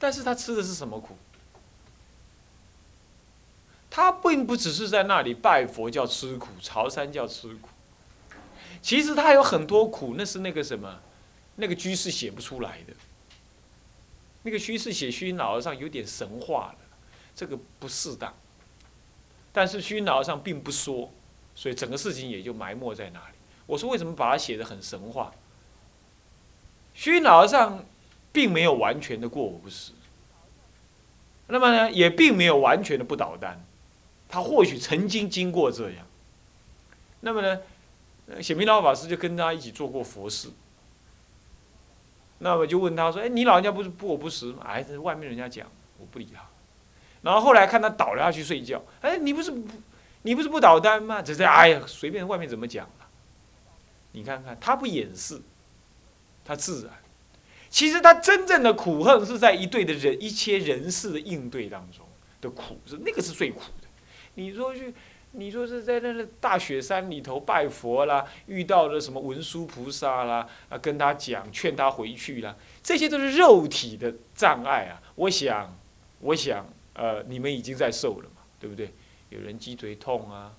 但是他吃的是什么苦？他并不只是在那里拜佛叫吃苦，朝山叫吃苦。其实他有很多苦，那是那个什么，那个居士写不出来的。那个居士写虚云老和尚有点神话了，这个不适当。但是虚云老和尚并不说，所以整个事情也就埋没在那里。我说为什么把它写的很神话？虚云老和尚并没有完全的过午不食，那么呢，也并没有完全的不捣蛋。他或许曾经经过这样，那么呢，显明老法师就跟他一起做过佛事。那么就问他说：“哎，你老人家不是不我不食吗？哎，这外面人家讲，我不理他。然后后来看他倒了下去睡觉，哎，你不是不，你不是不捣蛋吗？只是哎呀，随便外面怎么讲了。你看看他不掩饰，他自然。其实他真正的苦恨是在一对的人一切人事的应对当中的苦，是那个是最苦的。你说去。”你说是在那个大雪山里头拜佛啦，遇到了什么文殊菩萨啦，啊，跟他讲，劝他回去啦，这些都是肉体的障碍啊。我想，我想，呃，你们已经在受了嘛，对不对？有人脊椎痛啊，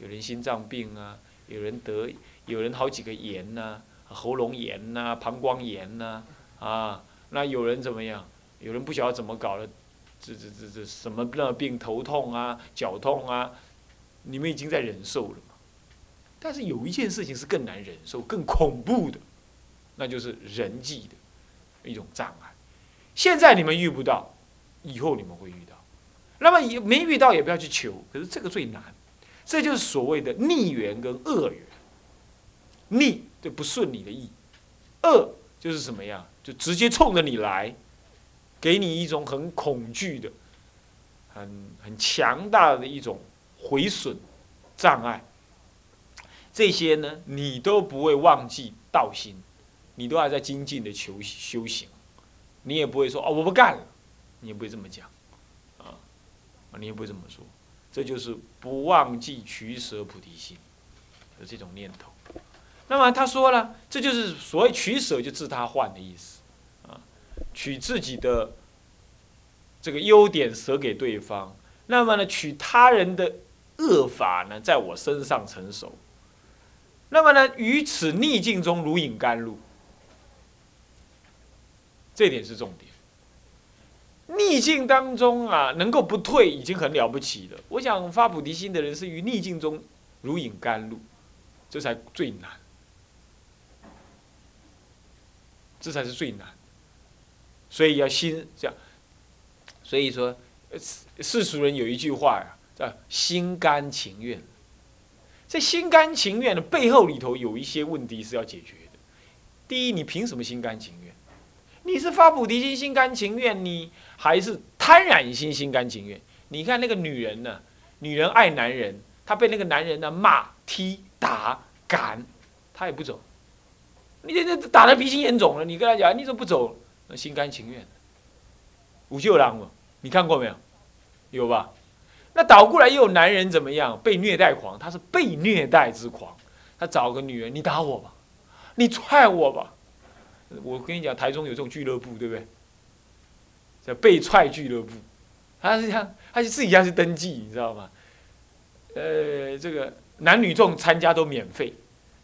有人心脏病啊，有人得，有人好几个炎呐，喉咙炎呐，膀胱炎呐，啊那有人怎么样？有人不晓得怎么搞的，这这这这什么病？头痛啊，脚痛啊。你们已经在忍受了嘛？但是有一件事情是更难忍受、更恐怖的，那就是人际的一种障碍。现在你们遇不到，以后你们会遇到。那么也没遇到也不要去求，可是这个最难。这就是所谓的逆缘跟恶缘。逆就不顺你的意，恶就是什么样？就直接冲着你来，给你一种很恐惧的、很很强大的一种。毁损、障碍，这些呢，你都不会忘记道心，你都还在精进的求修行，你也不会说哦我不干了，你也不会这么讲，啊，你也不会这么说，这就是不忘记取舍菩提心的这种念头。那么他说了，这就是所谓取舍就自他换的意思，啊，取自己的这个优点舍给对方，那么呢，取他人的。恶法呢，在我身上成熟。那么呢，于此逆境中如饮甘露，这点是重点。逆境当中啊，能够不退，已经很了不起了。我想发菩提心的人，是于逆境中如饮甘露，这才最难，这才是最难。所以要心这样。所以说，世俗人有一句话呀。叫心甘情愿，这心甘情愿的背后里头有一些问题是要解决的。第一，你凭什么心甘情愿？你是发菩提心心甘情愿，你还是贪染心心甘情愿？你看那个女人呢？女人爱男人，她被那个男人呢骂、踢、打、赶，她也不走。你这这打的鼻青眼肿了，你跟他讲，你怎么不走？那心甘情愿。五舅郎嘛，你看过没有？有吧？那倒过来又有男人怎么样？被虐待狂，他是被虐待之狂。他找个女人，你打我吧，你踹我吧。我跟你讲，台中有这种俱乐部，对不对？叫被踹俱乐部。他是这样，他就自己要去登记，你知道吗？呃，这个男女众参加都免费，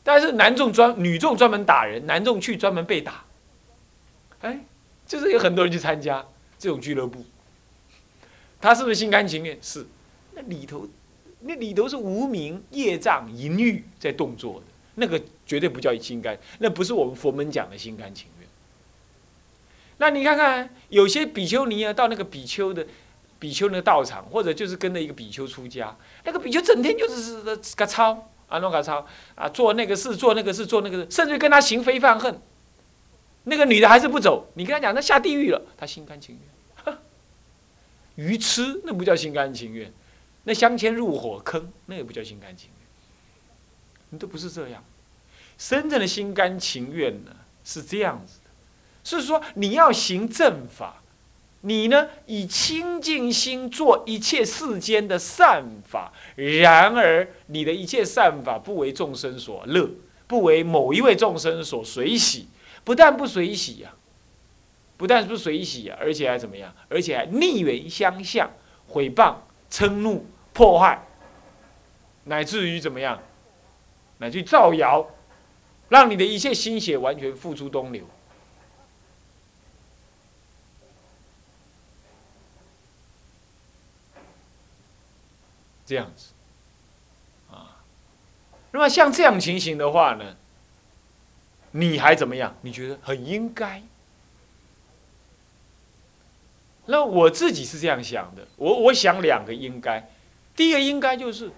但是男众专女众专门打人，男众去专门被打。哎，就是有很多人去参加这种俱乐部。他是不是心甘情愿？是。那里头，那里头是无名业障淫欲在动作的，那个绝对不叫心甘，那不是我们佛门讲的心甘情愿。那你看看，有些比丘尼啊，到那个比丘的比丘那个道场，或者就是跟着一个比丘出家，那个比丘整天就是是个操啊，弄个超啊，做那个事，做那个事，做那个事，甚至跟他行非犯恨，那个女的还是不走，你跟他讲，那下地狱了，他心甘情愿，愚痴，那不叫心甘情愿。那相牵入火坑，那也不叫心甘情愿。你都不是这样，真正的心甘情愿呢，是这样子的，是说你要行正法，你呢以清净心做一切世间的善法，然而你的一切善法不为众生所乐，不为某一位众生所随喜，不但不随喜呀，不但不随喜啊，而且还怎么样？而且还逆缘相向，毁谤、嗔怒、破坏，乃至于怎么样？乃至于造谣，让你的一切心血完全付诸东流。这样子，啊，那么像这样情形的话呢，你还怎么样？你觉得很应该？那我自己是这样想的，我我想两个应该，第一个应该就是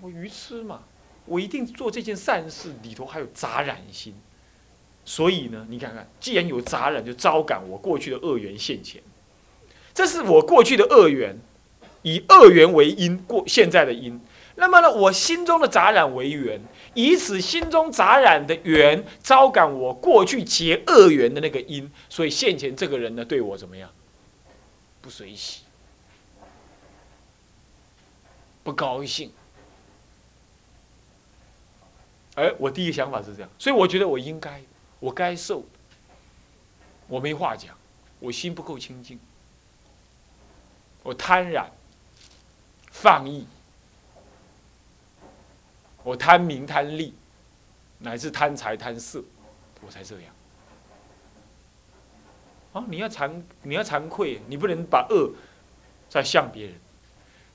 我愚痴嘛，我一定做这件善事里头还有杂染心，所以呢，你看看，既然有杂染，就招感我过去的恶缘现前，这是我过去的恶缘。以恶缘为因，过现在的因，那么呢，我心中的杂染为缘，以此心中杂染的缘招感我过去结恶缘的那个因，所以现前这个人呢，对我怎么样？不随喜，不高兴。哎我第一个想法是这样，所以我觉得我应该，我该受，我没话讲，我心不够清净，我贪染。放逸，我贪名贪利，乃至贪财贪色，我才这样。啊，你要惭，你要惭愧，你不能把恶再向别人。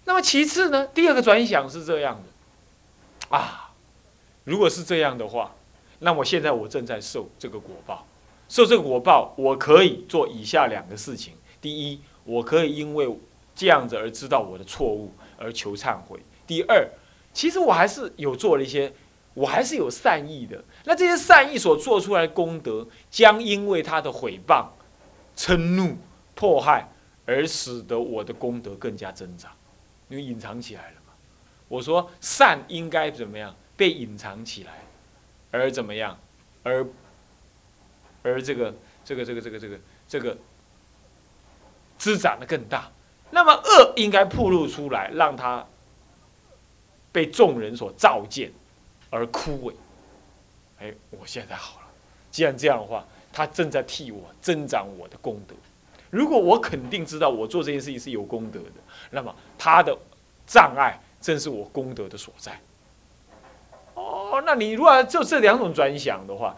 那么其次呢？第二个转想是这样的，啊，如果是这样的话，那我现在我正在受这个果报，受这个果报，我可以做以下两个事情：第一，我可以因为这样子而知道我的错误。而求忏悔。第二，其实我还是有做了一些，我还是有善意的。那这些善意所做出来功德，将因为他的毁谤、嗔怒、迫害，而使得我的功德更加增长，因为隐藏起来了嘛。我说善应该怎么样被隐藏起来，而怎么样，而而这个这个这个这个这个这个滋长的更大。那么恶应该暴露出来，让他被众人所照见而枯萎。哎，我现在好了。既然这样的话，他正在替我增长我的功德。如果我肯定知道我做这件事情是有功德的，那么他的障碍正是我功德的所在。哦，那你如果就这两种转想的话，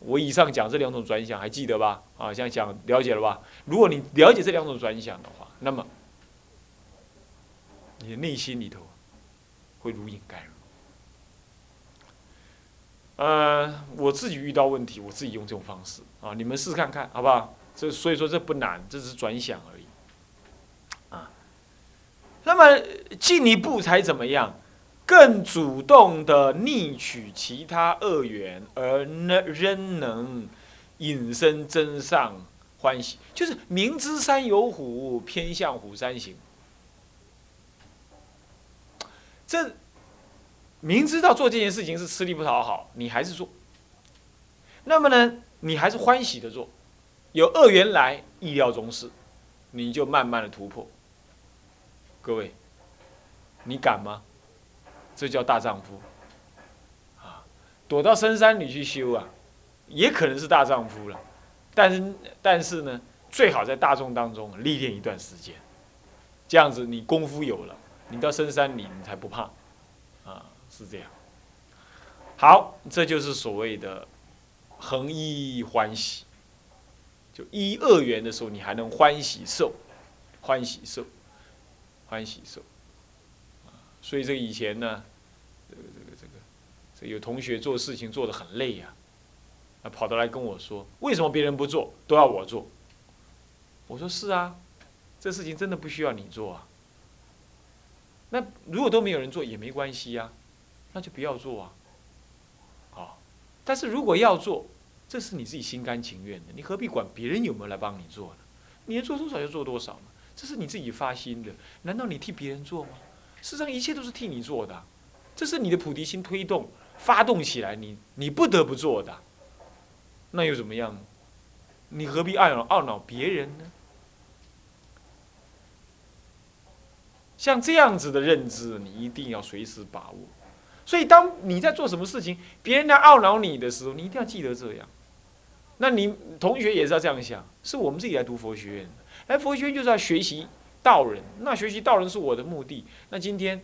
我以上讲这两种转想还记得吧？啊，这样讲了解了吧？如果你了解这两种转想的话，那么。你的内心里头会如影盖如。呃，我自己遇到问题，我自己用这种方式啊，你们试试看看，好不好？这所以说这不难，这只是转想而已。啊，那么进一步才怎么样？更主动的逆取其他恶缘，而能仍能引生真上欢喜，就是明知山有虎，偏向虎山行。这明知道做这件事情是吃力不讨好，你还是做。那么呢，你还是欢喜的做，有恶缘来，意料中事，你就慢慢的突破。各位，你敢吗？这叫大丈夫啊！躲到深山里去修啊，也可能是大丈夫了。但是，但是呢，最好在大众当中历练一段时间，这样子你功夫有了。你到深山里，你才不怕，啊，是这样。好，这就是所谓的恒一欢喜，就一恶缘的时候，你还能欢喜受，欢喜受，欢喜受。所以这个以前呢，这个这个这个，这有同学做事情做的很累呀，啊，跑到来跟我说，为什么别人不做都要我做？我说是啊，这事情真的不需要你做啊。那如果都没有人做也没关系呀，那就不要做啊。好，但是如果要做，这是你自己心甘情愿的，你何必管别人有没有来帮你做呢？你能做多少就做多少嘛，这是你自己发心的，难道你替别人做吗？事实上一切都是替你做的，这是你的菩提心推动发动起来，你你不得不做的，那又怎么样呢？你何必懊恼懊恼别人呢？像这样子的认知，你一定要随时把握。所以，当你在做什么事情，别人来懊恼你的时候，你一定要记得这样。那你同学也是要这样想，是我们自己来读佛学院，来佛学院就是要学习道人，那学习道人是我的目的。那今天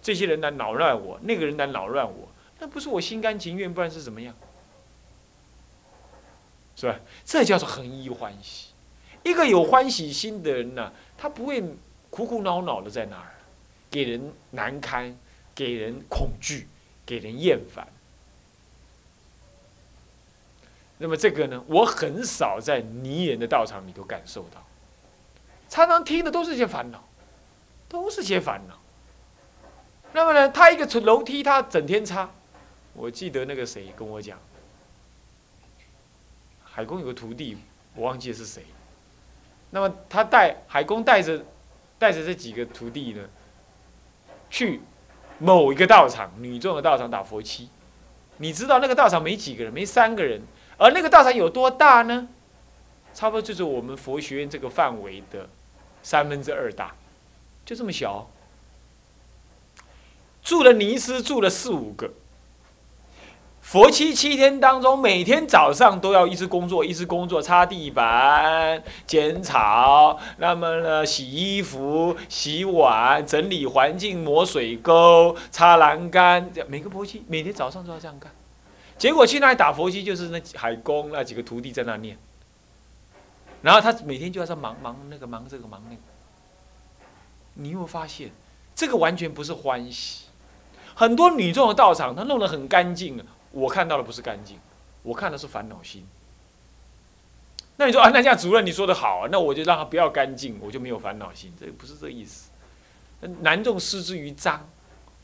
这些人来扰乱我，那个人来扰乱我，那不是我心甘情愿，不然是怎么样？是吧？这叫做恒一欢喜。一个有欢喜心的人呢，他不会苦苦恼恼的在那儿，给人难堪，给人恐惧，给人厌烦。那么这个呢，我很少在泥人的道场里头感受到，常常听的都是些烦恼，都是些烦恼。那么呢，他一个楼梯，他整天擦。我记得那个谁跟我讲。海公有个徒弟，我忘记是谁。那么他带海公带着带着这几个徒弟呢，去某一个道场，女众的道场打佛七。你知道那个道场没几个人，没三个人，而那个道场有多大呢？差不多就是我们佛学院这个范围的三分之二大，就这么小。住了尼师住了四五个。佛七七天当中，每天早上都要一直工作，一直工作，擦地板、剪草，那么呢，洗衣服、洗碗、整理环境、抹水沟、擦栏杆，每个佛七每天早上都要这样干。结果去那里打佛七，就是那海工那几个徒弟在那念，然后他每天就要在忙忙那个忙这个忙那个。你有没有发现，这个完全不是欢喜？很多女众的道场，他弄得很干净我看到的不是干净，我看的是烦恼心。那你说啊，那这样主任你说的好啊，那我就让他不要干净，我就没有烦恼心，这不是这意思。男众失之于脏，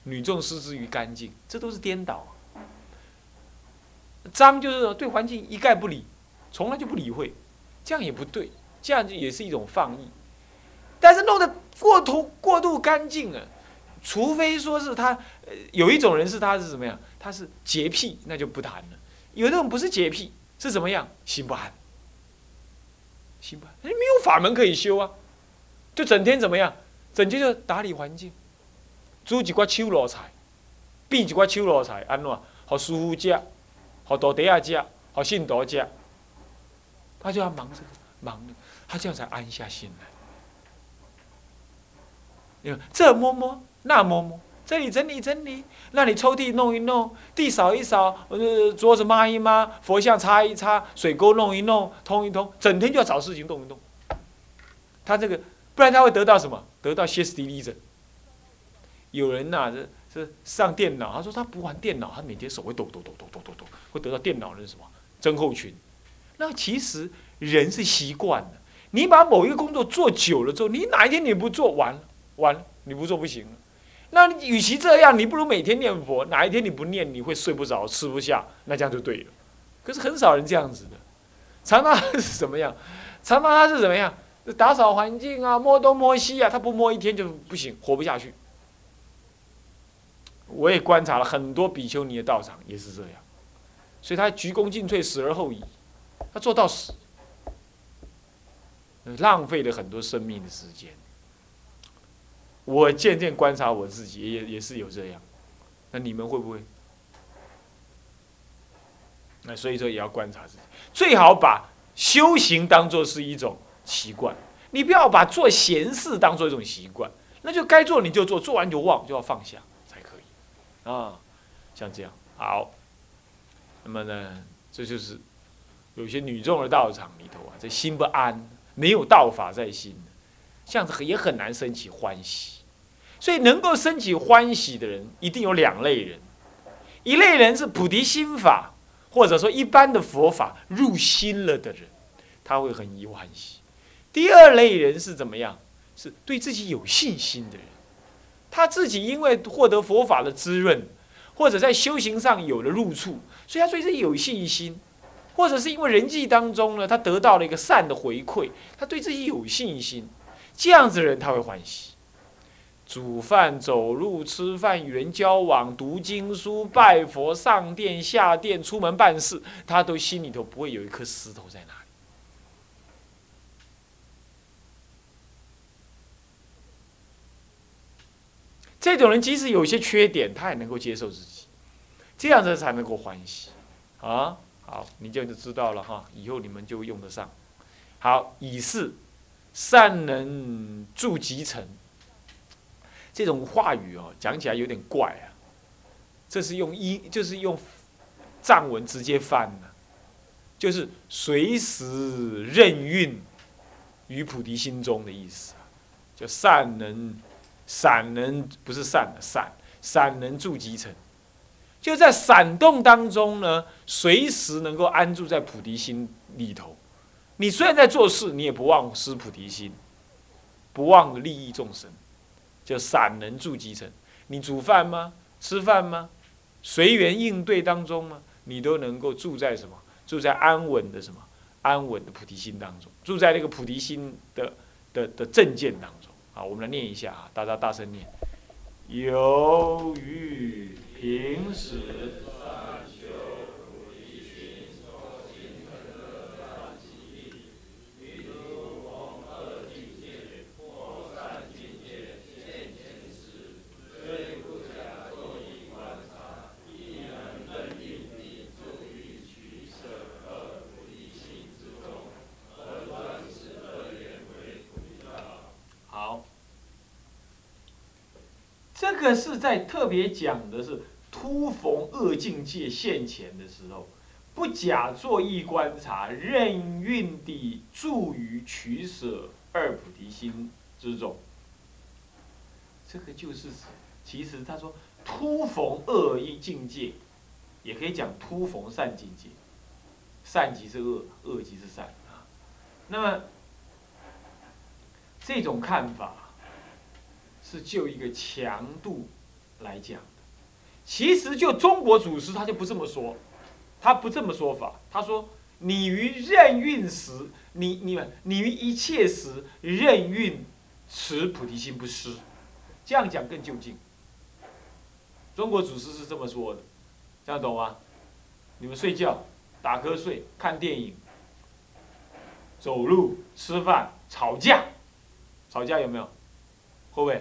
女众失之于干净，这都是颠倒。脏就是对环境一概不理，从来就不理会，这样也不对，这样就也是一种放逸。但是弄得过头过度干净了。除非说是他，呃，有一种人是他是怎么样？他是洁癖，那就不谈了。有的人不是洁癖，是怎么样？心不安，心不安，没有法门可以修啊，就整天怎么样？整天就打理环境，煮几块秋罗菜，备几块秋罗菜，安怎？好舒服吃，好多地下吃，好信徒吃，他就要忙这个忙那他这样才安下心来。你看，这摸摸。那摸摸，这里整理整理，那里抽屉弄一弄，地扫一扫，呃，桌子抹一抹，佛像擦一擦，水沟弄一弄，通一通，整天就要找事情动一动。他这个，不然他会得到什么？得到歇斯底里症。有人呐，这这上电脑，他说他不玩电脑，他每天手会抖抖抖抖抖抖抖，会得到电脑的什么增厚群。那其实人是习惯的，你把某一个工作做久了之后，你哪一天你不做，完了完了，你不做不行了。那与其这样，你不如每天念佛。哪一天你不念，你会睡不着、吃不下，那这样就对了。可是很少人这样子的，常常是什么样？常常他是怎么样？打扫环境啊，摸东摸西啊，他不摸一天就不行，活不下去。我也观察了很多比丘尼的道场也是这样，所以他鞠躬尽瘁，死而后已，他做到死，浪费了很多生命的时间。我渐渐观察我自己，也也是有这样。那你们会不会？那所以说也要观察自己，最好把修行当做是一种习惯，你不要把做闲事当做一种习惯。那就该做你就做，做完就忘，就要放下才可以。啊，像这样好。那么呢，这就是有些女众的道场里头啊，这心不安，没有道法在心。这样子也很难升起欢喜，所以能够升起欢喜的人，一定有两类人：一类人是菩提心法，或者说一般的佛法入心了的人，他会很易欢喜；第二类人是怎么样？是对自己有信心的人，他自己因为获得佛法的滋润，或者在修行上有了入处，所以他对自己有信心，或者是因为人际当中呢，他得到了一个善的回馈，他对自己有信心。这样子的人他会欢喜，煮饭、走路、吃饭、与人交往、读经书、拜佛、上殿、下殿、出门办事，他都心里头不会有一颗石头在那里。这种人即使有些缺点，他也能够接受自己，这样子才能够欢喜啊！好，你就知道了哈，以后你们就用得上。好，以是善能助集成，这种话语哦，讲起来有点怪啊。这是用一，就是用藏文直接翻的，就是随时任运于菩提心中的意思就善能散能不是善的散，散能助集成，就在闪动当中呢，随时能够安住在菩提心里头。你虽然在做事，你也不忘失菩提心，不忘利益众生，叫散能助集成。你煮饭吗？吃饭吗？随缘应对当中吗？你都能够住在什么？住在安稳的什么？安稳的菩提心当中，住在那个菩提心的的的正见当中。好，我们来念一下啊，大家大声念。由于平时。在特别讲的是突逢恶境界现前的时候，不假作意观察，任运地助于取舍二菩提心之中。这个就是其实他说突逢恶意境界，也可以讲突逢善境界，善即是恶，恶即是善啊。那么这种看法。是就一个强度来讲，其实就中国祖师他就不这么说，他不这么说法。他说：“你于任运时，你你们你于一切时任运持菩提心不失。”这样讲更就近。中国祖师是这么说的，这样懂吗？你们睡觉、打瞌睡、看电影、走路、吃饭、吵架，吵架有没有？会不会？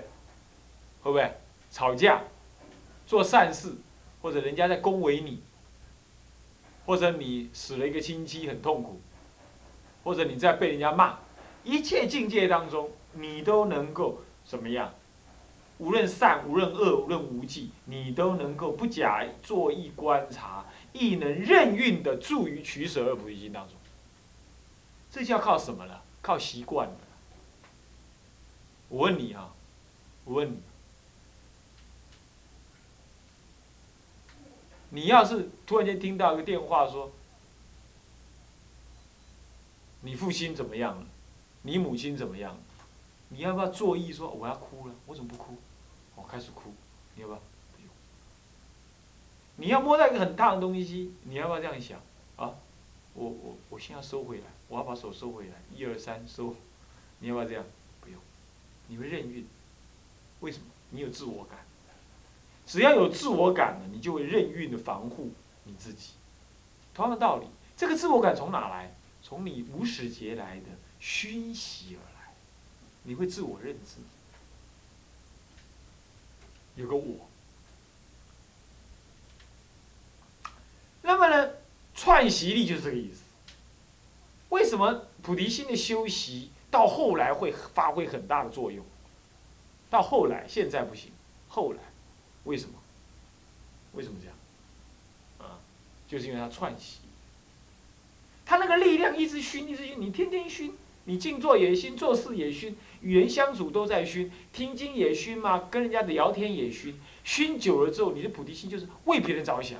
会不会吵架、做善事，或者人家在恭维你，或者你死了一个亲戚很痛苦，或者你在被人家骂，一切境界当中，你都能够怎么样？无论善、无论恶、无论无忌，你都能够不假作意观察，亦能任运的助于取舍二菩提心当中。这叫靠什么呢？靠习惯了。我问你啊，我问你。你要是突然间听到一个电话说，你父亲怎么样了，你母亲怎么样，你要不要作意说我要哭了？我怎么不哭？我开始哭，你要不要？你要摸到一个很烫的东西，你要不要这样想？啊，我我我先要收回来，我要把手收回来，一二三收，你要不要这样？不用，你会任运，为什么？你有自我感。只要有自我感了，你就会任运的防护你自己。同样的道理，这个自我感从哪来？从你无始劫来的熏习而来。你会自我认知，有个我。那么呢，串习力就是这个意思。为什么菩提心的修习到后来会发挥很大的作用？到后来，现在不行，后来。为什么？为什么这样？啊，就是因为他串习，他那个力量一直熏，一直熏，你天天熏，你静坐也熏，做事也熏，与人相处都在熏，听经也熏嘛，跟人家的聊天也熏，熏久了之后，你的菩提心就是为别人着想，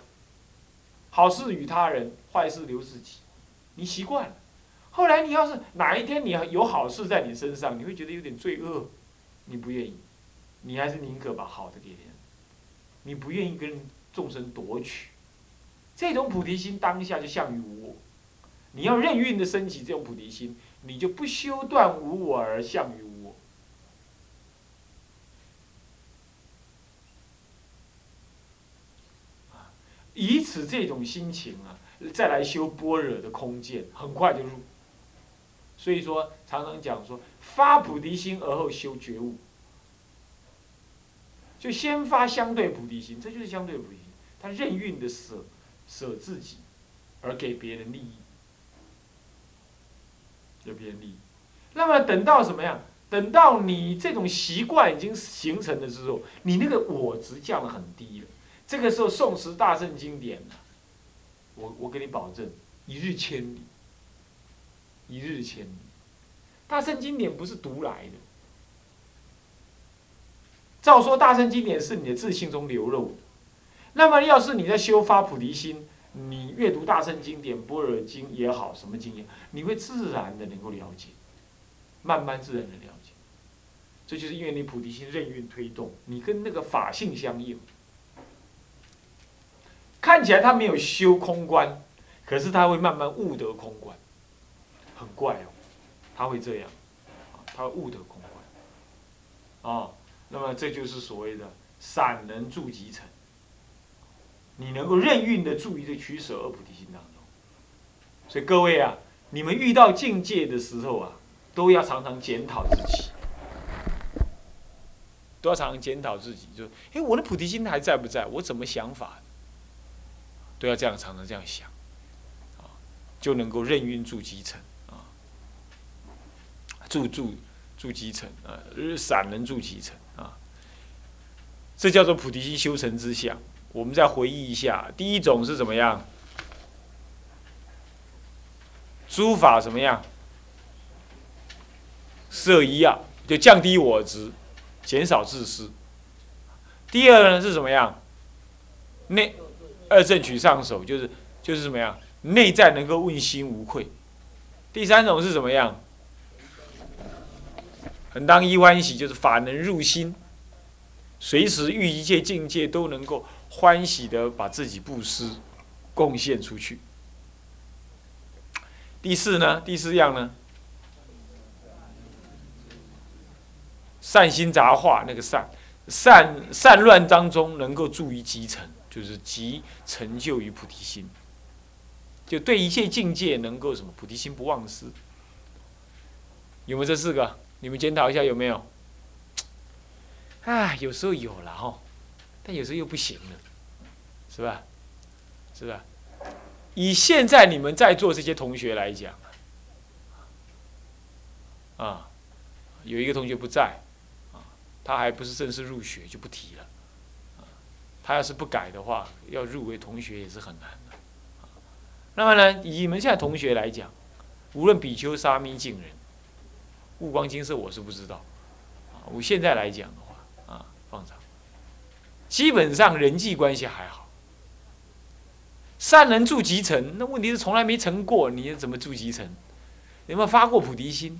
好事与他人，坏事留自己，你习惯了。后来你要是哪一天你有好事在你身上，你会觉得有点罪恶，你不愿意，你还是宁可把好的给别人。你不愿意跟众生夺取，这种菩提心当下就像于无我。你要任运的升起这种菩提心，你就不修断无我而向于无我。以此这种心情啊，再来修般若的空见，很快就入。所以说，常常讲说，发菩提心而后修觉悟。就先发相对菩提心，这就是相对菩提心。他任运的舍舍自己，而给别人利益，给别人利益。那么等到什么样？等到你这种习惯已经形成了之后，你那个我值降得很低了。这个时候诵持大圣经典呢，我我给你保证，一日千里，一日千里。大圣经典不是独来的，照说大圣经典是你的自信中流露的。那么要是你在修发菩提心，你阅读大圣经典、般若经也好，什么经验，你会自然的能够了解，慢慢自然的了解。这就是因为你菩提心任运推动，你跟那个法性相应。看起来他没有修空观，可是他会慢慢悟得空观，很怪哦，他会这样，他悟得空观，啊，那么这就是所谓的散人住集成。你能够任运的注意这取舍而菩提心当中，所以各位啊，你们遇到境界的时候啊，都要常常检讨自己，都要常常检讨自己，就哎，我的菩提心还在不在？我怎么想法？都要这样常常这样想，啊，就能够任运住基层啊，住住住基层啊，散人住基层，这叫做菩提心修成之相。我们再回忆一下，第一种是怎么样？诸法怎么样？摄一啊，就降低我执，减少自私。第二呢是怎么样？内二正取上手，就是就是怎么样？内在能够问心无愧。第三种是怎么样？很当一欢喜，就是法能入心，随时遇一切境界都能够。欢喜的把自己布施、贡献出去。第四呢？第四样呢？善心杂化，那个善善善乱当中能够助于集成，就是集成就于菩提心。就对一切境界能够什么？菩提心不忘失。有没有这四个？你们检讨一下有没有？啊，有时候有了哈。但有时候又不行了，是吧？是吧？以现在你们在座这些同学来讲，啊，有一个同学不在，啊，他还不是正式入学，就不提了。他要是不改的话，要入围同学也是很难的。那么呢，以你们现在同学来讲，无论比丘、沙弥、净人、悟光、金色，我是不知道。啊，我现在来讲，放长。基本上人际关系还好，善人住集成，那问题是从来没成过，你怎么住集成？有没有发过菩提心？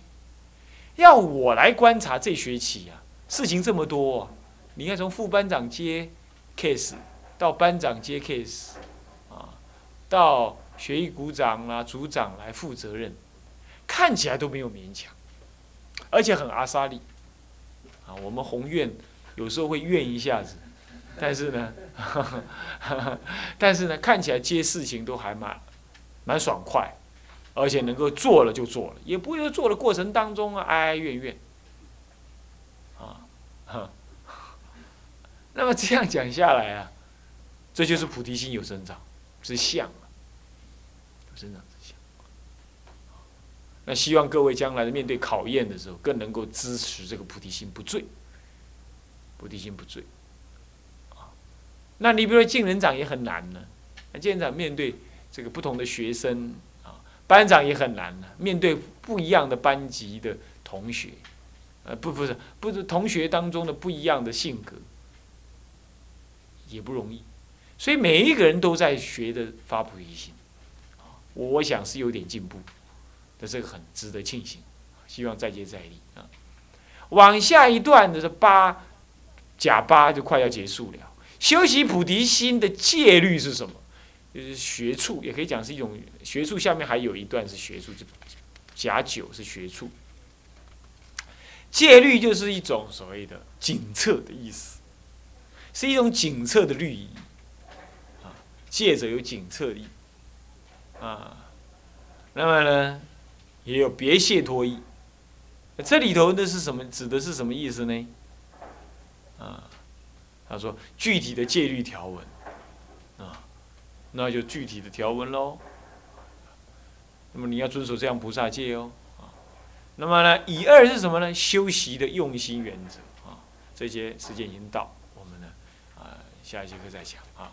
要我来观察这学期啊，事情这么多，你看从副班长接 case 到班长接 case 啊，到学艺股长啊、组长来负责任，看起来都没有勉强，而且很阿萨利啊。我们宏愿有时候会怨一下子。但是呢，但是呢，看起来接事情都还蛮蛮爽快，而且能够做了就做了，也不会说做的过程当中啊哀哀怨怨，啊，那么这样讲下来啊，这就是菩提心有生长之相有生长之相。那希望各位将来面对考验的时候，更能够支持这个菩提心不坠，菩提心不坠。那你比如说，进人长也很难呢。那进人长面对这个不同的学生啊，班长也很难呢。面对不一样的班级的同学，呃，不，不是，不是同学当中的不一样的性格，也不容易。所以每一个人都在学的发菩提心，我想是有点进步，但这个很值得庆幸。希望再接再厉啊。往下一段的是八甲八就快要结束了。修习菩提心的戒律是什么？就是学处，也可以讲是一种学处。下面还有一段是学处，就甲九是学处。戒律就是一种所谓的警策的意思，是一种警策的律仪啊。戒者有警策意啊。那么呢，也有别谢脱意。这里头的是什么？指的是什么意思呢？啊？他说：“具体的戒律条文，啊，那就具体的条文喽。那么你要遵守这样菩萨戒哦，啊，那么呢，以二是什么呢？修习的用心原则啊，这些时间已经到，我们呢，啊，下一节课再讲啊。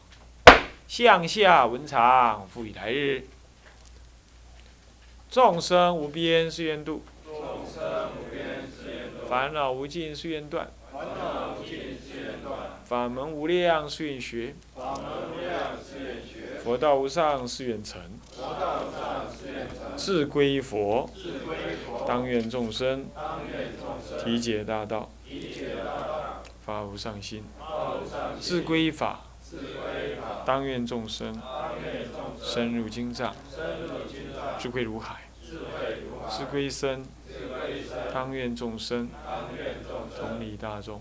向下文长，复以来日。众生无边誓愿度，烦恼无尽誓愿断，法门无量誓愿学，佛道无上誓愿成，志归佛，当愿众生。体解大道，发无上心，志归法。当愿众生。深入经藏，智慧如海；智归身，当愿众生。同理大众，